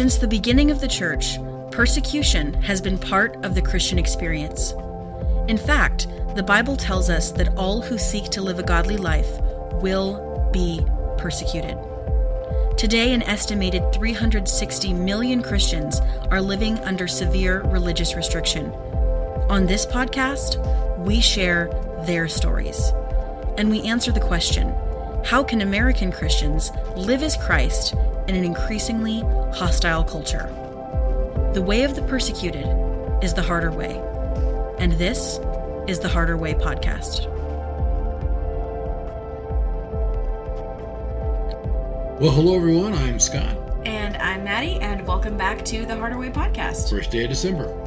Since the beginning of the church, persecution has been part of the Christian experience. In fact, the Bible tells us that all who seek to live a godly life will be persecuted. Today, an estimated 360 million Christians are living under severe religious restriction. On this podcast, we share their stories. And we answer the question how can American Christians live as Christ in an increasingly hostile culture? The way of the persecuted is the harder way. And this is the Harder Way podcast. Well, hello everyone. I'm Scott. And I'm Maddie, and welcome back to the Harder Way podcast. First day of December.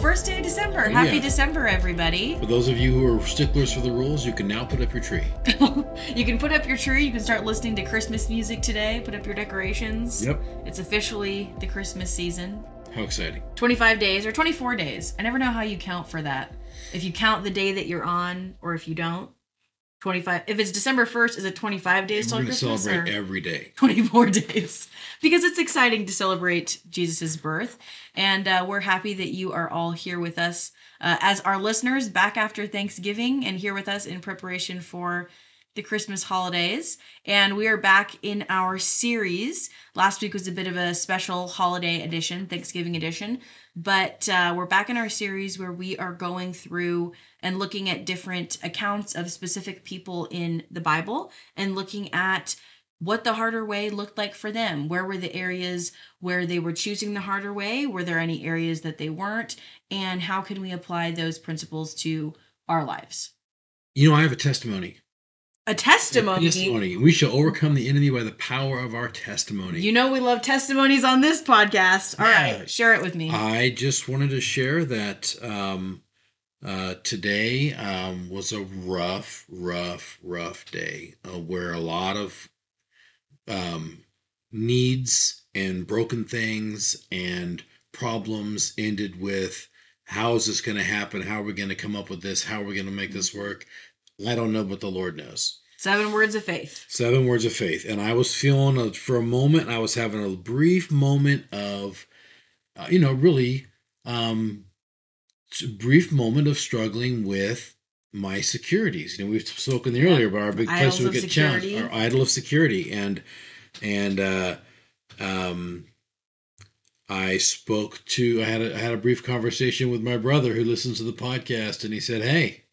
Oh, first day of December. Oh, Happy Yeah. December, everybody. For those of you who are sticklers for the rules, you can now put up your tree. you can put up your tree. You can start listening to Christmas music today. Put up your decorations. Yep. It's officially the Christmas season. How exciting. 25 days or 24 days. I never know how you count for that. If you count the day that you're on or if you don't. 25. If it's December 1st, is it 25 days We're till Christmas? celebrate or every day. 24 days. Because it's exciting to celebrate Jesus' birth. And uh, we're happy that you are all here with us uh, as our listeners back after Thanksgiving and here with us in preparation for the Christmas holidays. And we are back in our series. Last week was a bit of a special holiday edition, Thanksgiving edition. But uh, we're back in our series where we are going through and looking at different accounts of specific people in the Bible and looking at what the harder way looked like for them. Where were the areas where they were choosing the harder way? Were there any areas that they weren't? And how can we apply those principles to our lives? You know, I have a testimony. A testimony. A testimony. We shall overcome the enemy by the power of our testimony. You know we love testimonies on this podcast. All Yeah. right, share it with me. I just wanted to share that um, uh, today um, was a rough, rough, rough day uh, where a lot of um, needs and broken things and problems ended with how is this going to happen? How are we going to come up with this? How are we going to make this work? I don't know, but the Lord knows. Seven words of faith. Seven words of faith. And I was feeling, a, for a moment, I was having a brief moment of, uh, you know, really um, brief moment of struggling with my securities. You know, we've spoken Yeah. earlier about our big place we get challenged, security. our idol of security. And, and, uh, um, I spoke to, I had a, I had a brief conversation with my brother who listens to the podcast, and he said, Hey,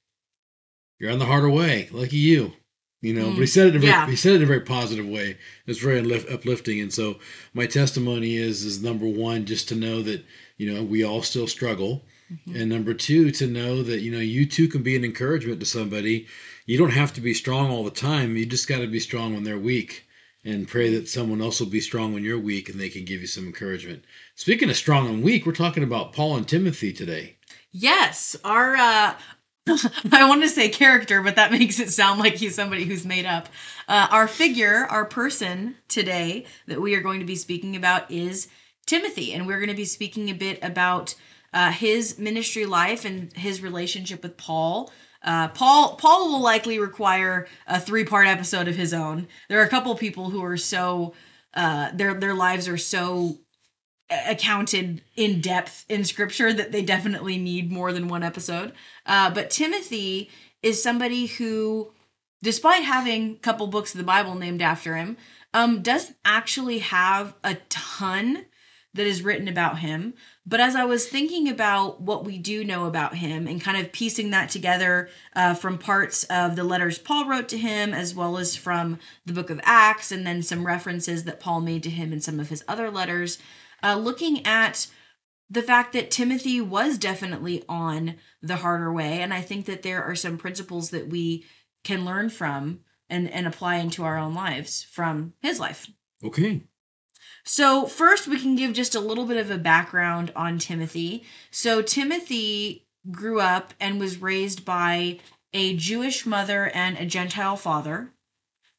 you're on the harder way. Lucky you. You know, but he said it in a very, Yeah. he said it in a very positive way. It's very uplifting. And so my testimony is is number one, just to know that, you know, we all still struggle. And number two, to know that, you know, you too can be an encouragement to somebody. You don't have to be strong all the time. You just got to be strong when they're weak. And pray that someone else will be strong when you're weak and they can give you some encouragement. Speaking of strong and weak, we're talking about Paul and Timothy today. Yes, our uh I want to say character, but that makes it sound like he's somebody who's made up. Uh, our figure, our person today that we are going to be speaking about is Timothy, and we're going to be speaking a bit about uh, his ministry life and his relationship with Paul. Uh, Paul Paul will likely require a three part episode of his own. There are a couple people who are so uh, their their lives are so accounted in depth in scripture that they definitely need more than one episode. Uh, but Timothy is somebody who, despite having a couple books of the Bible named after him, um, doesn't actually have a ton that is written about him. But as I was thinking about what we do know about him and kind of piecing that together uh, from parts of the letters Paul wrote to him, as well as from the book of Acts, and then some references that Paul made to him in some of his other letters, uh, looking at the fact that Timothy was definitely on the harder way. And I think that there are some principles that we can learn from and, and apply into our own lives from his life. Okay. So, first, we can give just a little bit of a background on Timothy. So, Timothy grew up and was raised by a Jewish mother and a Gentile father.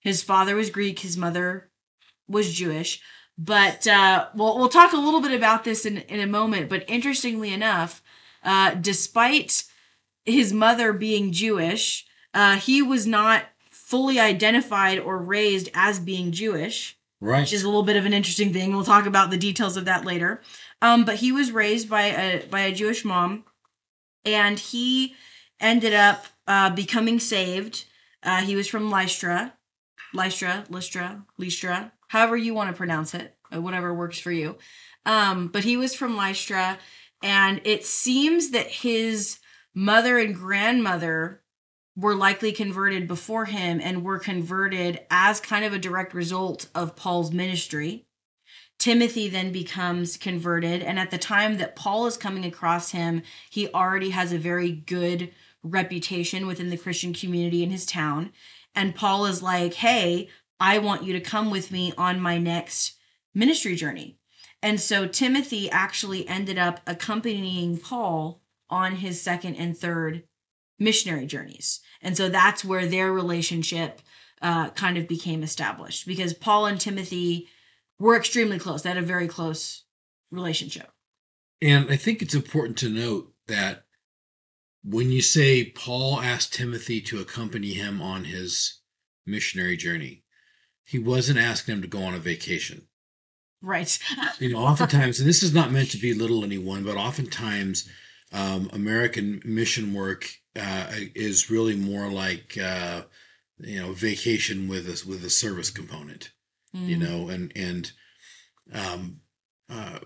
His father was Greek, his mother was Jewish. But uh, we'll, we'll talk a little bit about this in, in a moment. But interestingly enough, uh, despite his mother being Jewish, uh, he was not fully identified or raised as being Jewish Right. which is a little bit of an interesting thing. We'll talk about the details of that later. Um, but he was raised by a by a Jewish mom, and he ended up uh, becoming saved. Uh, he was from Lystra, Lystra, Lystra, Lystra, however you want to pronounce it, uh, whatever works for you. Um, but he was from Lystra, and it seems that his mother and grandmother were likely converted before him and were converted as kind of a direct result of Paul's ministry. Timothy then becomes converted, and at the time that Paul is coming across him, he already has a very good reputation within the Christian community in his town. And Paul is like, Hey, I want you to come with me on my next ministry journey. And so Timothy actually ended up accompanying Paul on his second and third missionary journeys. And so that's where their relationship uh, kind of became established because Paul and Timothy were extremely close. They had a very close relationship. And I think it's important to note that when you say Paul asked Timothy to accompany him on his missionary journey, he wasn't asking him to go on a vacation. Right. You know, oftentimes, and this is not meant to belittle anyone, but oftentimes, um, American mission work uh, is really more like uh, you know vacation with a with a service component. You Mm. know, and and um, uh,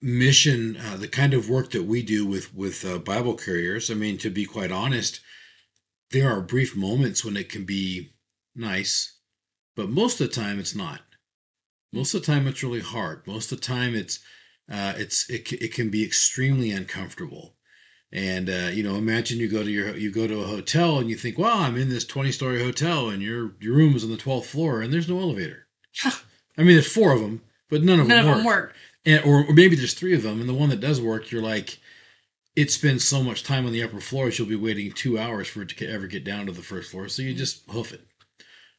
mission uh, the kind of work that we do with with uh, Bible couriers. I mean, to be quite honest, there are brief moments when it can be nice, but most of the time it's not. Most of the time it's really hard. Most of the time it's uh, it's it, it can be extremely uncomfortable. And uh, you know, imagine you go to your you go to a hotel and you think, "Wow, I'm in this 20 story hotel, and your your room is on the 12th floor, and there's no elevator." I mean, there's four of them, but none of None them of work. them work. And, or, or maybe there's three of them, and the one that does work, you're like, it spends so much time on the upper floors, you'll be waiting two hours for it to ever get down to the first floor. So you just hoof it.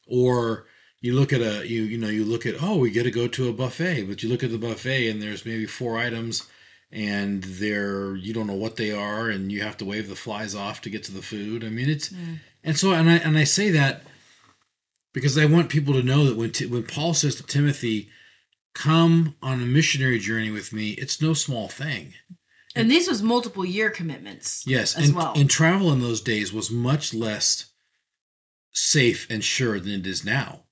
Or you look at a you you know you look at oh we get to go to a buffet, but you look at the buffet and there's maybe four items, and they're you don't know what they are, and you have to wave the flies off to get to the food. I mean it's Mm. and so and I and I say that because I want people to know that when Ti- when Paul says to Timothy, "Come on a missionary journey with me," it's no small thing. And this was multiple year commitments. Yes, as and well. and travel in those days was much less safe and sure than it is now.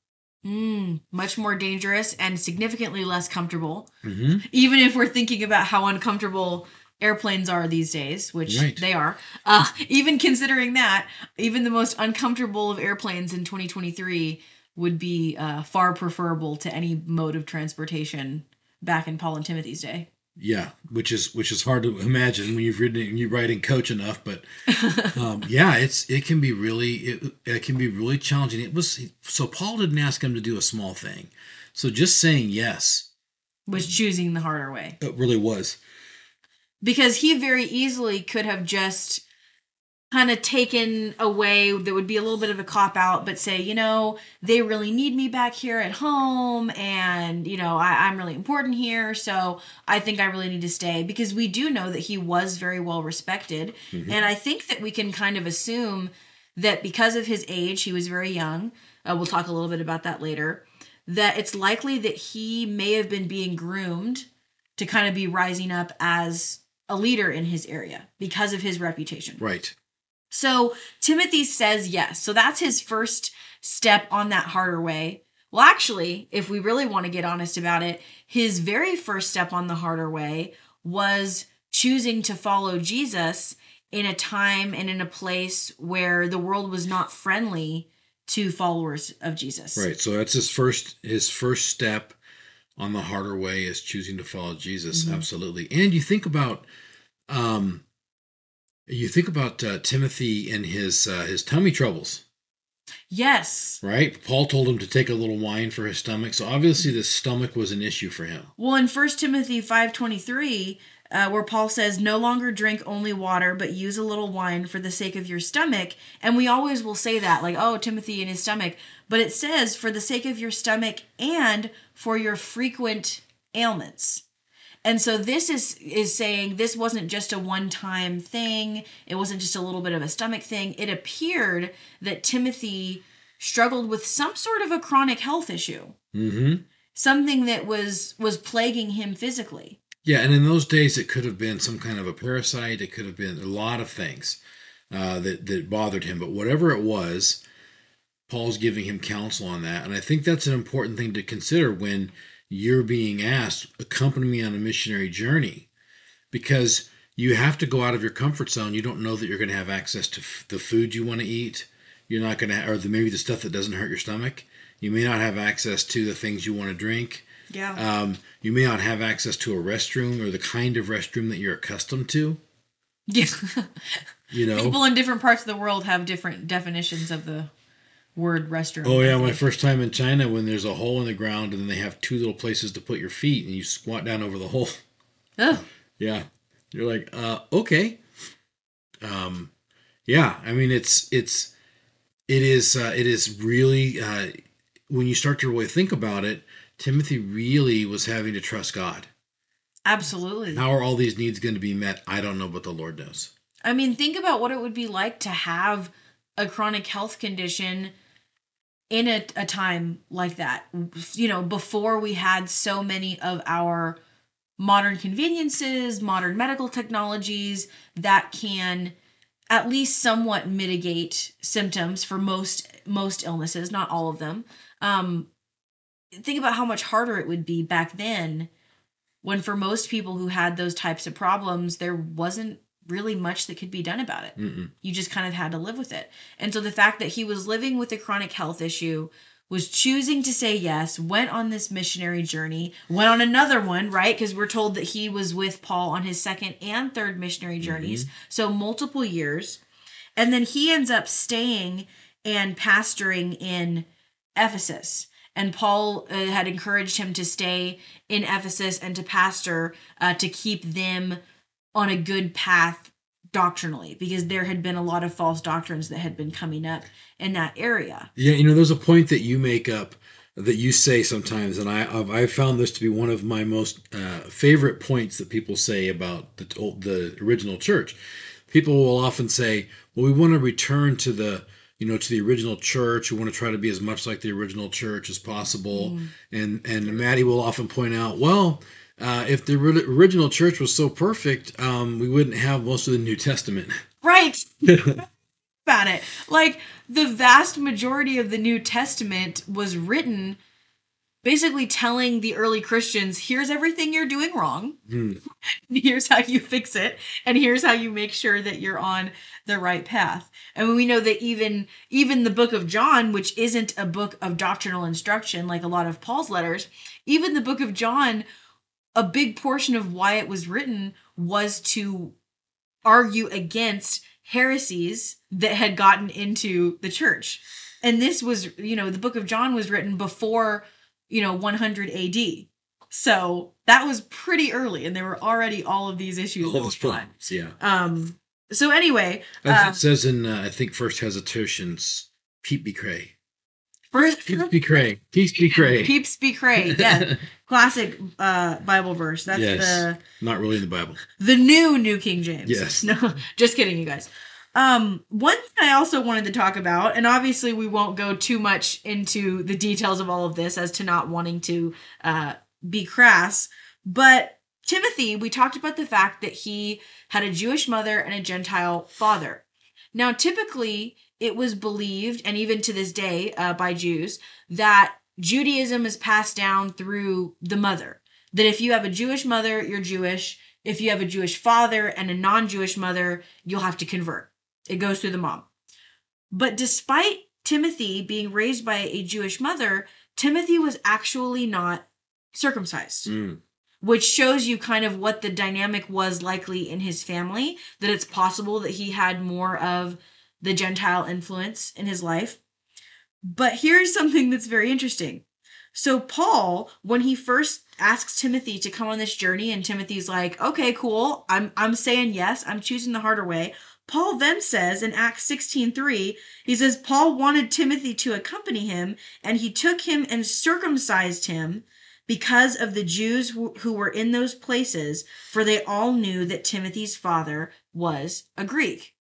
Mm, much more dangerous and significantly less comfortable. hmm Even if we're thinking about how uncomfortable airplanes are these days, which Right. they are. Uh, even considering that, even the most uncomfortable of airplanes in 2023 would be uh, far preferable to any mode of transportation back in Paul and Timothy's day. Yeah, which is which is hard to imagine when you've written you ride in coach enough, but um, yeah, it's it can be really it, it can be really challenging. It was so Paul didn't ask him to do a small thing, so just saying yes, was choosing the harder way. it really was. because he very easily could have just kind of taken away that would be a little bit of a cop out but say you know they really need me back here at home and you know I, i'm really important here so i think i really need to stay because we do know that he was very well respected Mhm. and i think that we can kind of assume that because of his age he was very young uh, we'll talk a little bit about that later that it's likely that he may have been being groomed to kind of be rising up as a leader in his area because of his reputation. Right. So Timothy says yes. So that's his first step on that harder way. Well, actually, if we really want to get honest about it, his very first step on the harder way was choosing to follow Jesus in a time and in a place where the world was not friendly to followers of Jesus. Right. So that's his first his first step on the harder way is choosing to follow Jesus. Mhm. Absolutely. And you think about um you think about uh, Timothy and his uh, his tummy troubles, Yes. right? Paul told him to take a little wine for his stomach. So obviously the stomach was an issue for him. Well, in 1 Timothy 5:23, uh, where Paul says, "No longer drink only water, but use a little wine for the sake of your stomach." And we always will say that, like, "Oh, Timothy and his stomach," but it says, "For the sake of your stomach and for your frequent ailments." And so this is is saying this wasn't just a one-time thing. It wasn't just a little bit of a stomach thing. It appeared that Timothy struggled with some sort of a chronic health issue Mm-hmm. something that was was plaguing him physically. Yeah, and in those days, it could have been some kind of a parasite. It could have been a lot of things uh, that that bothered him. But whatever it was, Paul's giving him counsel on that, and I think that's an important thing to consider when you're being asked, accompany me on a missionary journey, because you have to go out of your comfort zone. You don't know that you're going to have access to f- the food you want to eat. You're not going to, or the, maybe the stuff that doesn't hurt your stomach. You may not have access to the things you want to drink. Yeah. Um, you may not have access to a restroom or the kind of restroom that you're accustomed to. yeah. You know. People in different parts of the world have different definitions of the word restroom. Oh yeah, my first time in China when there's a hole in the ground and then they have two little places to put your feet and you squat down over the hole. Ugh. Yeah. You're like, uh, okay. Um, yeah, I mean, it's, it's, it is, uh, it is really, uh, when you start to really think about it, Timothy really was having to trust God. Absolutely. How are all these needs going to be met? I don't know, but the Lord knows. I mean, think about what it would be like to have a chronic health condition in a, a time like that. You know, before we had so many of our modern conveniences, modern medical technologies that can at least somewhat mitigate symptoms for most most illnesses, not all of them. Um, think about how much harder it would be back then when for most people who had those types of problems there wasn't really much that could be done about it. Mm-mm. you just kind of had to live with it. And so the fact that he was living with a chronic health issue was choosing to say yes went on this missionary journey went on another one right? Because we're told that he was with paul on his second and third missionary journeys. So multiple years. And then he ends up staying and pastoring in ephesus. And paul uh, had encouraged him to stay in ephesus and to pastor uh, to keep them on a good path doctrinally because there had been a lot of false doctrines that had been coming up in that area. Yeah, you know, there's a point that you make up that you say sometimes, and I I've, I've found this to be one of my most uh, favorite points that people say about the the original church. People will often say, "Well, we want to return to the." You know, to the original church, we want to try to be as much like the original church as possible. And and Maddie will often point out, well, uh, if the original church was so perfect, um, we wouldn't have most of the New Testament. Right. About it. Like the vast majority of the New Testament was written basically telling the early Christians, here's everything you're doing wrong. Hmm. Here's how you fix it. And here's how you make sure that you're on the right path. And we know that even even the book of John, which isn't a book of doctrinal instruction like a lot of Paul's letters, even the book of John, a big portion of why it was written was to argue against heresies that had gotten into the church. And this was, you know, the book of John was written before, you know, 100 AD. So that was pretty early, and there were already all of these issues. All going those on. problems, yeah. Um. So anyway, As uh, it says in, uh, I think, First Hesitations, Pete be cray. First Peeps be cray. Peace be cray. peeps be cray. Yeah, classic uh Bible verse. That's Yes. the Not really in the Bible. the new New King James. Yes. No, just kidding, you guys. Um, one thing I also wanted to talk about, and obviously we won't go too much into the details of all of this as to not wanting to uh, be crass, but Timothy, we talked about the fact that he had a Jewish mother and a Gentile father. Now, typically, it was believed, and even to this day uh, by Jews, that Judaism is passed down through the mother. That if you have a Jewish mother, you're Jewish. If you have a Jewish father and a non Jewish mother, you'll have to convert. It goes through the mom. But despite Timothy being raised by a Jewish mother, Timothy was actually not circumcised Mm. Which shows you kind of what the dynamic was likely in his family that it's possible that he had more of the gentile influence in his life. But here's something that's very interesting. So paul when he first asks timothy to come on this journey and timothy's like okay cool. I'm i'm saying yes. I'm choosing the harder way. Paul then says in acts 16:3 he says paul wanted timothy to accompany him and he took him and circumcised him because of the Jews who were in those places, for they all knew that Timothy's father was a Greek.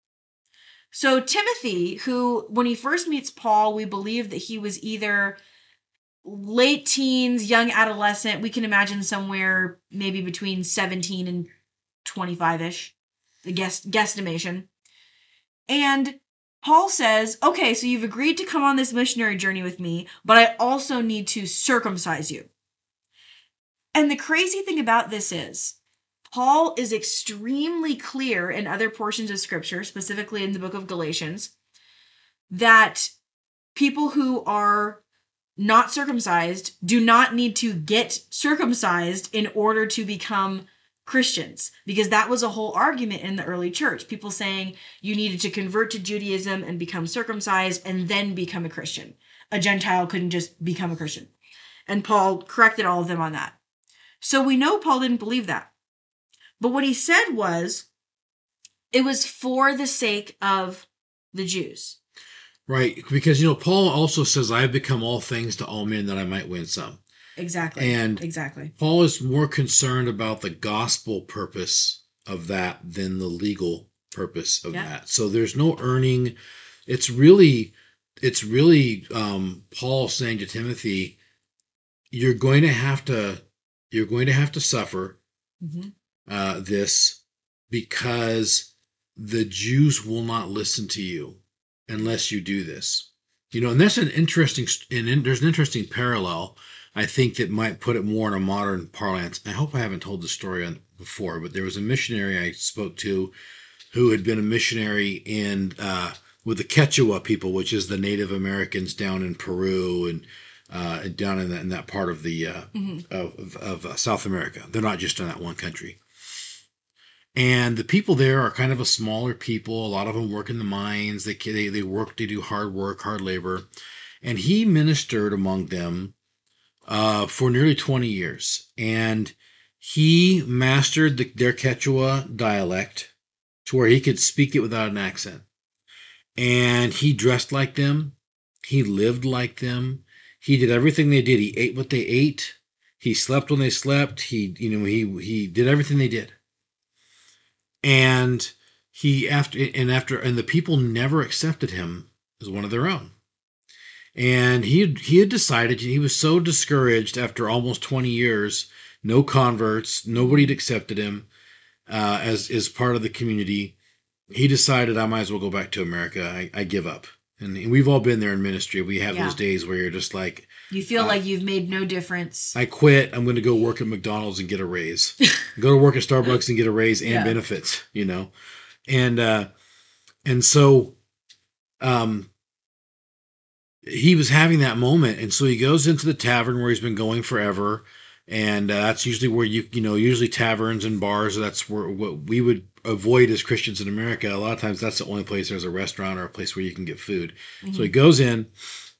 So, Timothy, who, when he first meets Paul, we believe that he was either late teens, young adolescent. We can imagine somewhere maybe between 17 and 25 ish, the guess guesstimation. And Paul says, okay, so you've agreed to come on this missionary journey with me, but I also need to circumcise you. And the crazy thing about this is, Paul is extremely clear in other portions of scripture, specifically in the book of Galatians, that people who are not circumcised do not need to get circumcised in order to become Christians because that was a whole argument in the early church. People saying you needed to convert to Judaism and become circumcised and then become a Christian. A Gentile couldn't just become a Christian. And Paul corrected all of them on that. So we know Paul didn't believe that. But what he said was it was for the sake of the Jews. Right, because you know Paul also says, "I have become all things to all men that I might win some." Exactly. And exactly. Paul is more concerned about the gospel purpose of that than the legal purpose of Yeah. that. So there's no earning. It's really, it's really um, Paul saying to Timothy, "You're going to have to, you're going to have to suffer hmm uh, this because the Jews will not listen to you unless you do this. You know, and that's an interesting, and in, there's an interesting parallel. I think that might put it more in a modern parlance. I hope I haven't told the story on before, but there was a missionary I spoke to who had been a missionary in uh, with the Quechua people, which is the Native Americans down in Peru and uh, down in that, in that part of the uh, hmm of, of, of uh, South America. They're not just in that one country. And the people there are kind of a smaller people. A lot of them work in the mines. They they they work. They do hard work, hard labor. And he ministered among them uh, for nearly twenty years. And he mastered the, their Quechua dialect to where he could speak it without an accent. And he dressed like them. He lived like them. He did everything they did. He ate what they ate. He slept when they slept. He, you know, he he did everything they did. And he after and after and the people never accepted him as one of their own. And he he had decided he was so discouraged after almost 20 years, no converts, nobody had accepted him uh, as as part of the community. He decided I might as well go back to America. I, I give up. And we've all been there in ministry. We have Yeah. those days where you're just like, You feel Uh, like you've made no difference. I quit. I'm going to go work at McDonald's and get a raise. go to work at Starbucks and get a raise and Yeah. benefits, you know. And uh and so um he was having that moment and so he goes into the tavern where he's been going forever and uh, that's usually where you you know usually taverns and bars that's where what we would avoid as Christians in America a lot of times that's the only place there's a restaurant or a place where you can get food. So he mm-hmm. goes in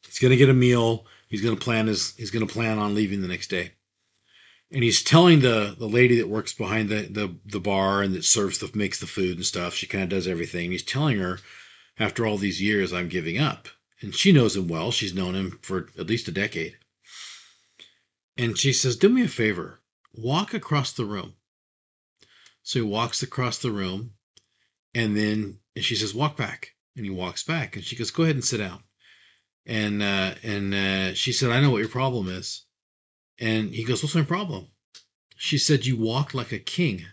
he's going to get a meal he's going to plan his he's going to plan on leaving the next day. And he's telling the the lady that works behind the the, the bar and that serves the makes the food and stuff she kind of does everything he's telling her after all these years i'm giving up. And she knows him well she's known him for at least a decade. And she says do me a favor walk across the room so he walks across the room and then and she says walk back and he walks back and she goes go ahead and sit down and uh and uh she said i know what your problem is and he goes, What's my problem? She said, You walk like a king.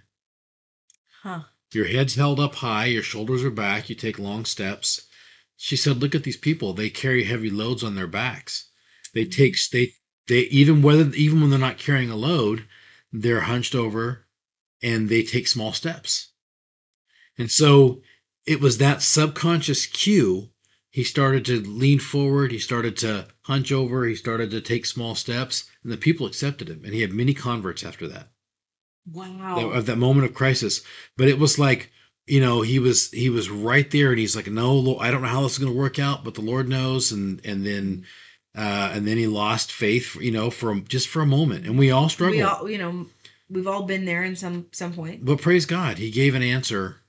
Huh. Your head's held up high, your shoulders are back, you take long steps. She said, Look at these people. They carry heavy loads on their backs. They take they they even whether even when they're not carrying a load, they're hunched over and they take small steps. And so it was that subconscious cue. He started to lean forward, he started to hunch over, he started to take small steps, and the people accepted him. And he had many converts after that Wow. that, of that moment of crisis. But it was like, you know, he was he was right there, and he's like, "No, Lord, I don't know how this is going to work out, but the Lord knows." And and then uh, and then he lost faith, you know, for just for a moment, and we all struggle. we all, you know, we've all been there in some some point. but praise God, he gave an answer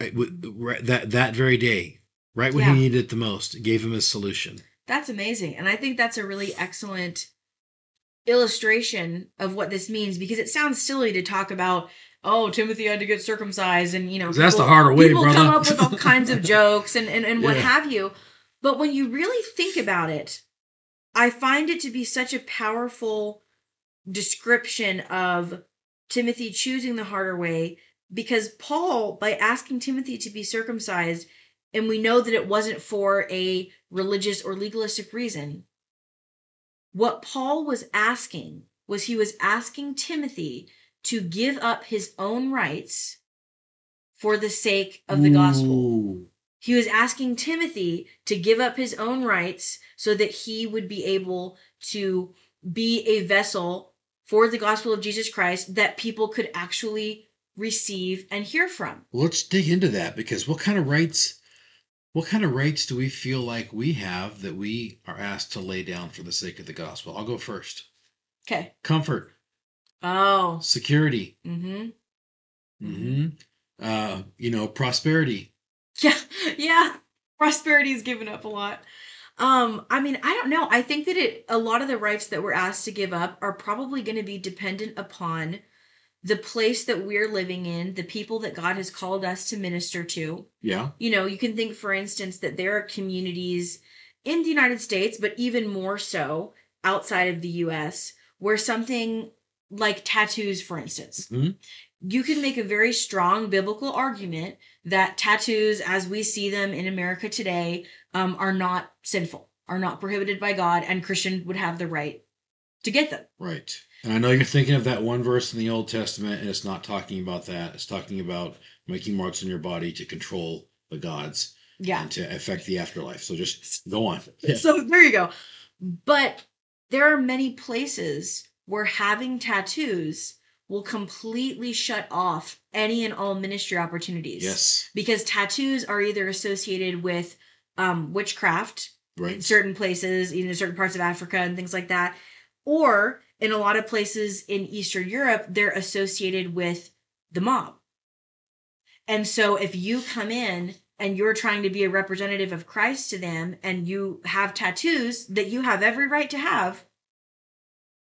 right, with- right- that that very day, right when Yeah. he needed it the most. Gave him his solution. That's amazing. And I think that's a really excellent illustration of what this means because it sounds silly to talk about, oh, Timothy had to get circumcised and, you know, 'Cause that's the harder way, people brother. come up with all kinds of jokes and, and, and what Yeah. have you. But when you really think about it, I find it to be such a powerful description of Timothy choosing the harder way because Paul, by asking Timothy to be circumcised, and we know that it wasn't for a religious or legalistic reason, what Paul was asking was he was asking Timothy to give up his own rights for the sake of the gospel. He was asking Timothy to give up his own rights so that he would be able to be a vessel for the gospel of Jesus Christ that people could actually receive and hear from. Let's dig into that because what kind of rights what kind of rights do we feel like we have that we are asked to lay down for the sake of the gospel? I'll go first. Okay. Comfort, Oh. security, Mm-hmm. hmm uh, you know, prosperity. Yeah. Yeah. Prosperity's given up a lot. Um, I mean, I don't know. I think that it a lot of the rights that we're asked to give up are probably going to be dependent upon the place that we're living in, the people that God has called us to minister to. Yeah. You know, you can think, for instance, that there are communities in the United States, but even more so outside of the US, where something like tattoos, for instance, Mhm. you can make a very strong biblical argument that tattoos, as we see them in America today, um, are not sinful, are not prohibited by God, and Christian would have the right to get them. Right. And I know you're thinking of that one verse in the Old Testament, and it's not talking about that. It's talking about making marks on your body to control the gods Yeah. and to affect the afterlife. So just go on. So there you go. But there are many places where having tattoos will completely shut off any and all ministry opportunities. Yes. Because tattoos are either associated with um, witchcraft in certain places, even in certain parts of Africa and things like that, or in a lot of places in Eastern Europe, they're associated with the mob. And so if you come in and you're trying to be a representative of Christ to them and you have tattoos that you have every right to have,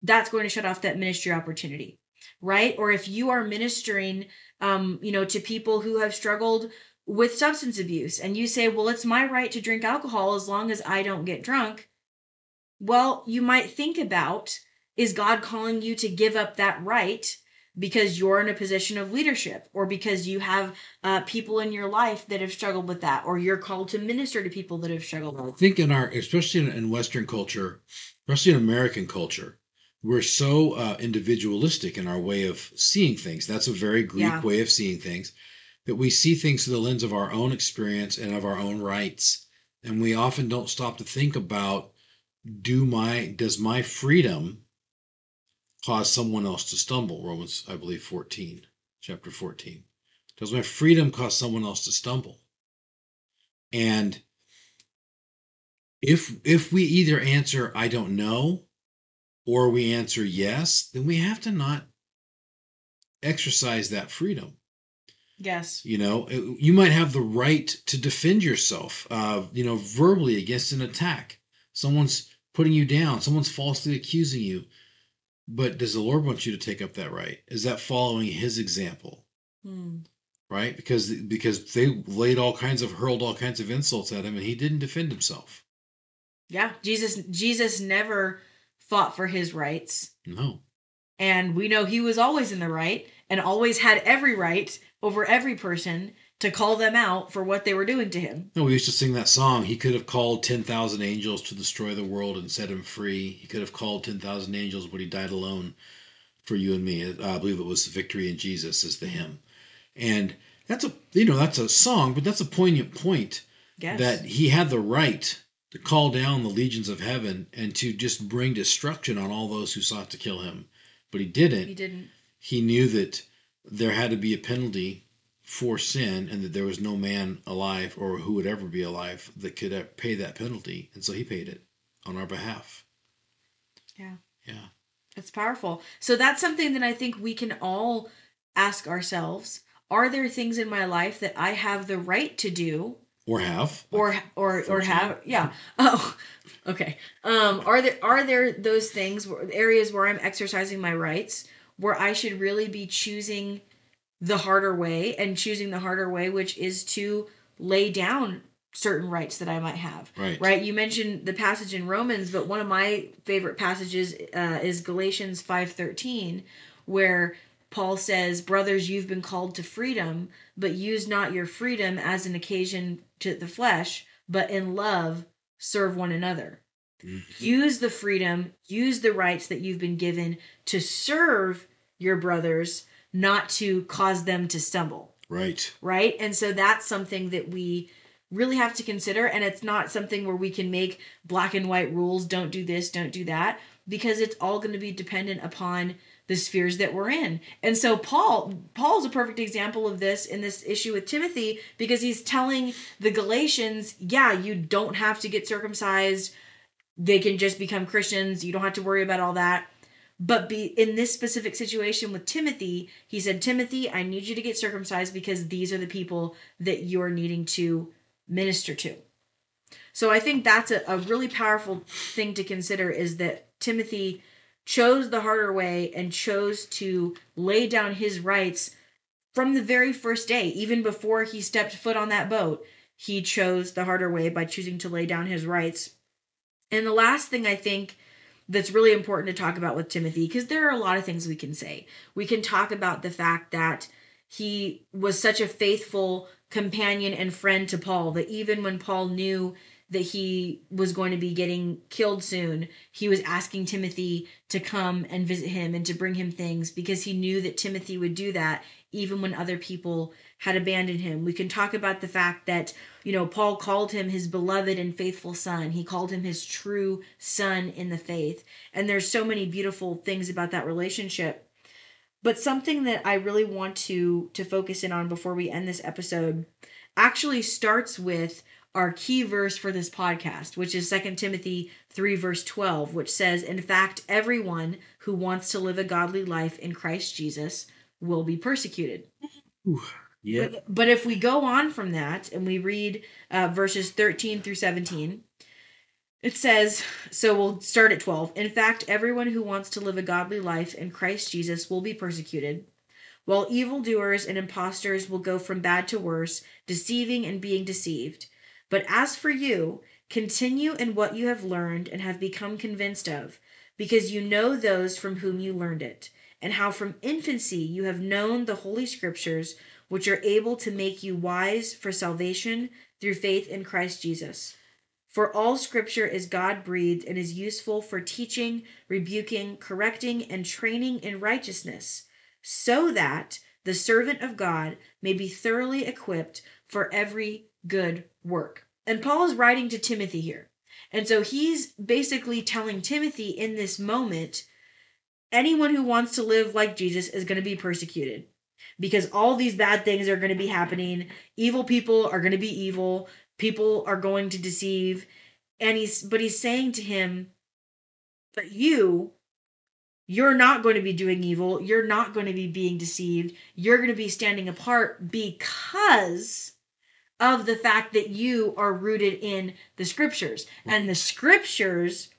that's going to shut off that ministry opportunity. Right? Or if you are ministering um, you know, to people who have struggled with substance abuse and you say, "Well, it's my right to drink alcohol as long as I don't get drunk." Well, you might think about is God calling you to give up that right because you're in a position of leadership or because you have uh, people in your life that have struggled with that or you're called to minister to people that have struggled I think in our, especially in Western culture, especially in American culture, we're so uh, individualistic in our way of seeing things. That's a very Greek Yeah. way of seeing things. That we see things through the lens of our own experience and of our own rights, and we often don't stop to think about do my does my freedom cause someone else to stumble? Romans, I believe, fourteen, chapter fourteen. Does my freedom cause someone else to stumble? And if if we either answer I don't know or we answer yes, then we have to not exercise that freedom. Yes. You know, you might have the right to defend yourself, uh, you know, verbally against an attack. Someone's putting you down, someone's falsely accusing you. But does the Lord want you to take up that right? Is that following his example? Hmm. Right? Because because they laid all kinds of hurled all kinds of insults at him and he didn't defend himself. Yeah, Jesus Jesus never fought for his rights. No. And we know he was always in the right and always had every right over every person to call them out for what they were doing to him. No, we used to sing that song. He could have called 10,000 angels to destroy the world and set him free. He could have called 10,000 angels, but he died alone for you and me. Uh, I believe it was Victory in Jesus is the hymn. And that's a, you know, that's a song, but that's a poignant point Yes. that he had the right to call down the legions of heaven and to just bring destruction on all those who sought to kill him. But he didn't he didn't. he knew that there had to be a penalty for sin and that there was no man alive or who would ever be alive that could uh, pay that penalty and so he paid it on our behalf Yeah. yeah It's powerful. So that's something that I think we can all ask ourselves. Are there things in my life that I have the right to do or have or or or have yeah oh okay um are there are there those things areas where i'm exercising my rights where i should really be choosing the harder way and choosing the harder way which is to lay down certain rights that I might have. Right. Right. You mentioned the passage in Romans, but one of my favorite passages uh, is Galatians five thirteen, where Paul says, "Brothers, you've been called to freedom, but use not your freedom as an occasion to the flesh, but in love serve one another." Mm-hmm. Use the freedom, use the rights that you've been given to serve your brothers, not to cause them to stumble Right. right? And so that's something that we really have to consider. And it's not something where we can make black and white rules don't do this, don't do that, because it's all going to be dependent upon the spheres that we're in. And so Paul Paul's a perfect example of this in this issue with Timothy because he's telling the Galatians, yeah, you don't have to get circumcised. They can just become Christians. You don't have to worry about all that. But be in this specific situation with Timothy, he said, Timothy, I need you to get circumcised because these are the people that you're needing to minister to. So I think that's a, a really powerful thing to consider is that Timothy chose the harder way and chose to lay down his rights from the very first day, even before he stepped foot on that boat. He chose the harder way by choosing to lay down his rights. And the last thing I think that's really important to talk about with Timothy because there are a lot of things we can say. We can talk about the fact that he was such a faithful companion and friend to Paul that even when Paul knew that he was going to be getting killed soon, he was asking Timothy to come and visit him and to bring him things because he knew that Timothy would do that even when other people had abandoned him. We can talk about the fact that, you know, Paul called him his beloved and faithful son. He called him his true son in the faith. And there's so many beautiful things about that relationship. But something that I really want to to focus in on before we end this episode actually starts with our key verse for this podcast, which is 2 Timothy 3, verse 12, which says, In fact, everyone who wants to live a godly life in Christ Jesus will be persecuted. Yeah. But, but if we go on from that and we read uh, verses 13 through 17, it says, so we'll start at 12. In fact, everyone who wants to live a godly life in Christ Jesus will be persecuted, while evildoers and impostors will go from bad to worse, deceiving and being deceived. But as for you, continue in what you have learned and have become convinced of, because you know those from whom you learned it, and how from infancy you have known the Holy Scriptures, which are able to make you wise for salvation through faith in Christ Jesus. For all Scripture is God breathed and is useful for teaching, rebuking, correcting, and training in righteousness, so that the servant of God may be thoroughly equipped for every good work. And Paul is writing to Timothy here. And so he's basically telling Timothy in this moment anyone who wants to live like Jesus is going to be persecuted because all these bad things are going to be happening. Evil people are going to be evil. People are going to deceive. And he's, but he's saying to him, but you, you're not going to be doing evil. You're not going to be being deceived. You're going to be standing apart because of the fact that you are rooted in the scriptures. And the scriptures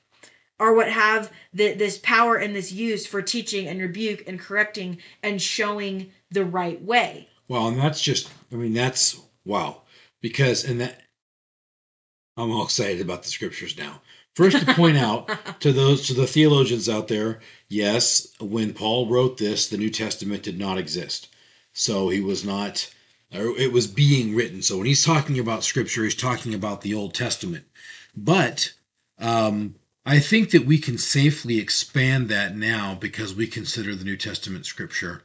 are what have the, this power and this use for teaching and rebuke and correcting and showing the right way. Well, and that's just, I mean, that's wow. Because, and that, I'm all excited about the scriptures now. First, to point out to those, to the theologians out there, yes, when Paul wrote this, the New Testament did not exist. So he was not, or it was being written. So when he's talking about scripture, he's talking about the Old Testament. But, um, I think that we can safely expand that now because we consider the New Testament scripture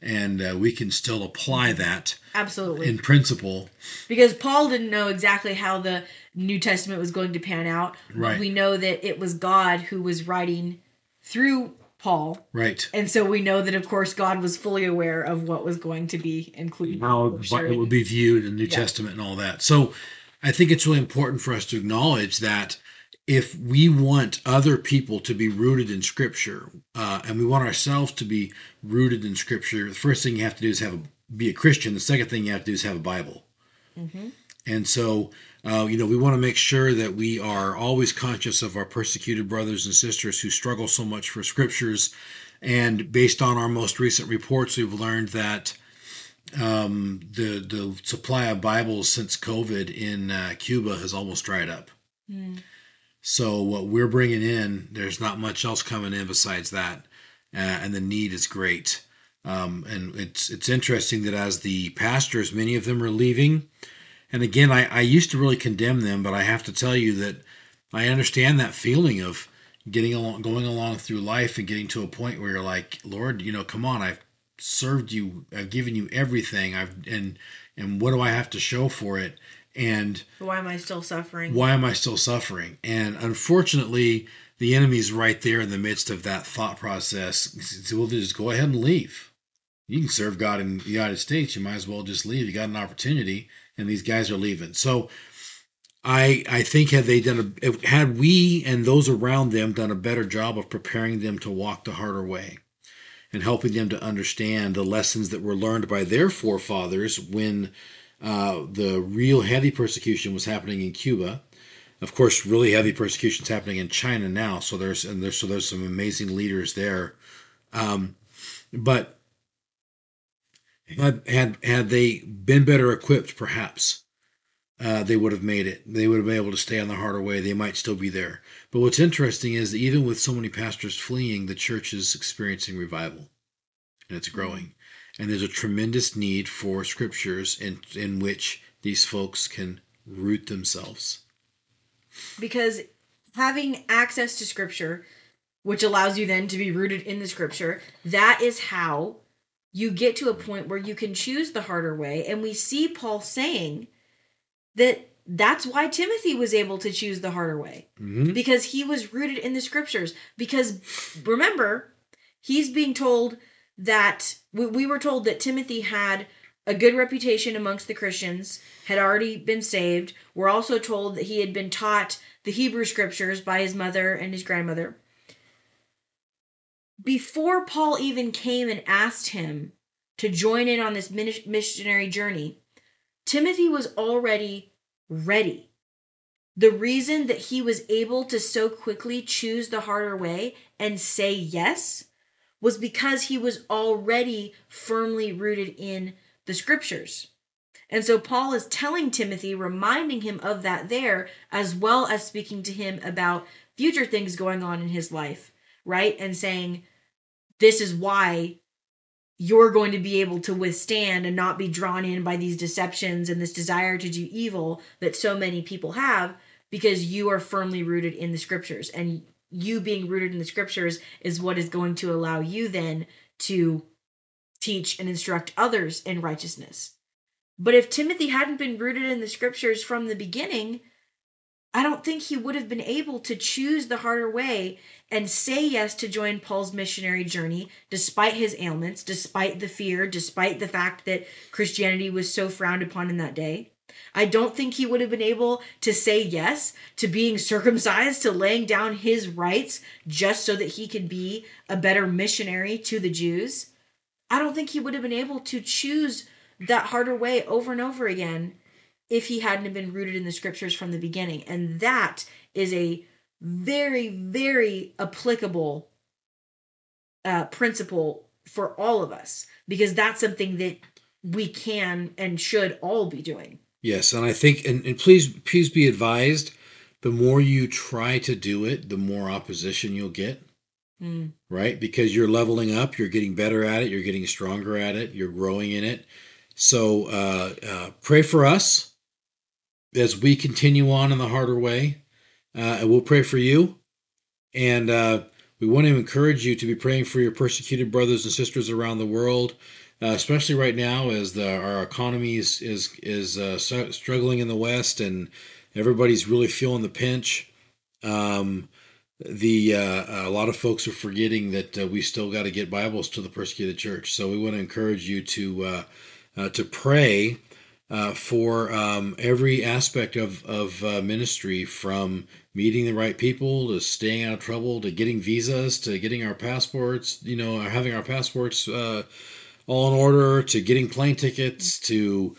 and uh, we can still apply that Absolutely. in principle. because Paul didn't know exactly how the New Testament was going to pan out. Right. We know that it was God who was writing through Paul. Right. And so we know that, of course, God was fully aware of what was going to be included. How it would be viewed in the New Yeah. Testament and all that. So I think it's really important for us to acknowledge that if we want other people to be rooted in Scripture, uh, and we want ourselves to be rooted in Scripture, the first thing you have to do is have a, be a Christian. The second thing you have to do is have a Bible. And so, uh, you know, we want to make sure that we are always conscious of our persecuted brothers and sisters who struggle so much for scriptures. And based on our most recent reports, we've learned that um, the the supply of Bibles since COVID in uh, Cuba has almost dried up. Mm. So what we're bringing in, there's not much else coming in besides that, uh, and the need is great. Um, and it's it's interesting that as the pastors, many of them are leaving. And again, I, I used to really condemn them, but I have to tell you that I understand that feeling of getting along, going along through life, and getting to a point where you're like, Lord, you know, come on, I've served you, I've given you everything, I've and and what do I have to show for it? And why am I still suffering? Why am I still suffering? And unfortunately, the enemy's right there in the midst of that thought process. So we'll just go ahead and leave you can serve God in the United States. You might as well just leave. You got an opportunity, and these guys are leaving. So, I I think had they done a had we and those around them done a better job of preparing them to walk the harder way, and helping them to understand the lessons that were learned by their forefathers when uh, the real heavy persecution was happening in Cuba. Of course, really heavy persecution is happening in China now. So there's and there's so there's some amazing leaders there. Um, but had had, had they been better equipped, perhaps uh, they would have made it. They would have been able to stay on the harder way. They might still be there. But what's interesting is that even with so many pastors fleeing, the church is experiencing revival, and it's growing. And there's a tremendous need for scriptures in in which these folks can root themselves. Because having access to scripture, which allows you then to be rooted in the scripture, that is how you get to a point where you can choose the harder way. And we see Paul saying that that's why Timothy was able to choose the harder way mm-hmm. because he was rooted in the scriptures. Because remember, he's being told that we were told that Timothy had a good reputation amongst the Christians, had already been saved. We're also told that he had been taught the Hebrew scriptures by his mother and his grandmother before Paul even came and asked him to join in on this missionary journey, Timothy was already ready. The reason that he was able to so quickly choose the harder way and say yes was because he was already firmly rooted in the scriptures. And so Paul is telling Timothy, reminding him of that there, as well as speaking to him about future things going on in his life, right? And saying, this is why you're going to be able to withstand and not be drawn in by these deceptions and this desire to do evil that so many people have because you are firmly rooted in the scriptures and you being rooted in the scriptures is what is going to allow you then to teach and instruct others in righteousness. But if Timothy hadn't been rooted in the scriptures from the beginning, I don't think he would have been able to choose the harder way and say yes to join Paul's missionary journey despite his ailments, despite the fear, despite the fact that Christianity was so frowned upon in that day. I don't think he would have been able to say yes to being circumcised, to laying down his rights just so that he could be a better missionary to the Jews. I don't think he would have been able to choose that harder way over and over again if he hadn't have been rooted in the scriptures from the beginning. And that is a very, very applicable uh, principle for all of us because that's something that we can and should all be doing. Yes, and I think, and, and please, please be advised, the more you try to do it, the more opposition you'll get. Mm. Right? Because you're leveling up, you're getting better at it, you're getting stronger at it, you're growing in it. So uh, uh, pray for us as we continue on in the harder way. Uh, and we'll pray for you. And uh, we want to encourage you to be praying for your persecuted brothers and sisters around the world, uh, especially right now as the, our economy is is, is uh, struggling in the West and everybody's really feeling the pinch. Um, the uh, a lot of folks are forgetting that uh, we still got to get Bibles to the persecuted church. So we want to encourage you to to pray uh, for um, every aspect of, of uh, ministry from meeting the right people to staying out of trouble to getting visas to getting our passports, you know, having our passports uh, all in order to getting plane tickets to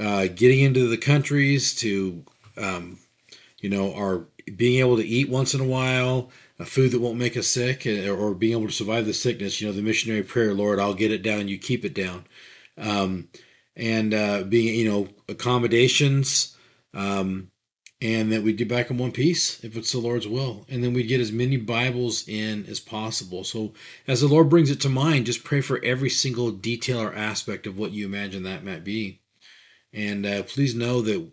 uh, getting into the countries to, um, you know, our being able to eat once in a while, a food that won't make us sick, uh, or being able to survive the sickness. You know, the missionary prayer, Lord, I'll get it down, you keep it down. Um, and uh, being you know accommodations, um, and that we'd get back in one piece if it's the Lord's will, and then we'd get as many Bibles in as possible. So as the Lord brings it to mind, just pray for every single detail or aspect of what you imagine that might be, and uh, please know that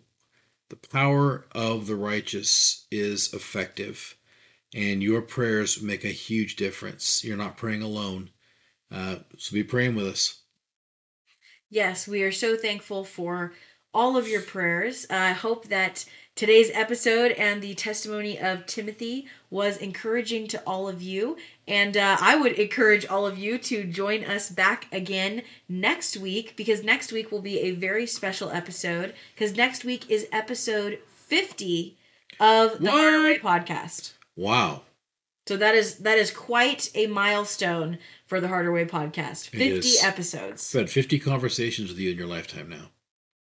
the power of the righteous is effective, and your prayers make a huge difference. You're not praying alone. Uh, so be praying with us. Yes, we are so thankful for all of your prayers. I hope that today's episode and the testimony of Timothy was encouraging to all of you. And uh, I would encourage all of you to join us back again next week because next week will be a very special episode because next week is episode 50 of the Harder podcast. Wow. So that is that is quite a milestone for the Harder Way podcast. 50 episodes. I've had 50 conversations with you in your lifetime now.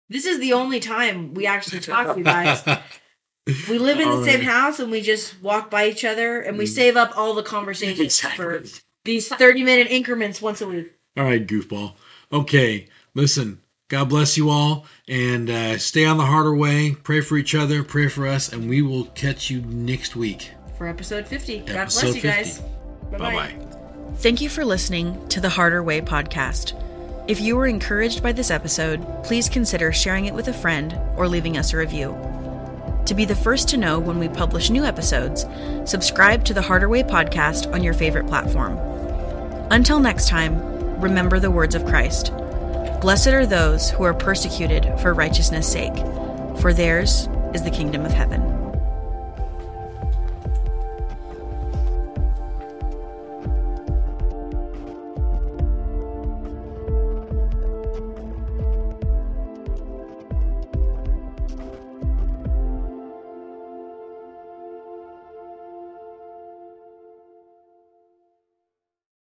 This is the only time we actually talk, you guys. We live in the same house and we just walk by each other and we mm. save up all the conversations exactly. for these 30 minute increments once a week. All right, goofball. Okay, listen. God bless you all and uh, stay on the harder way. Pray for each other, pray for us, and we will catch you next week for episode 50. God bless you 50. guys. Bye bye. Thank you for listening to the Harder Way podcast. If you were encouraged by this episode, please consider sharing it with a friend or leaving us a review. To be the first to know when we publish new episodes, subscribe to the Harder Way podcast on your favorite platform. Until next time, remember the words of Christ Blessed are those who are persecuted for righteousness' sake, for theirs is the kingdom of heaven.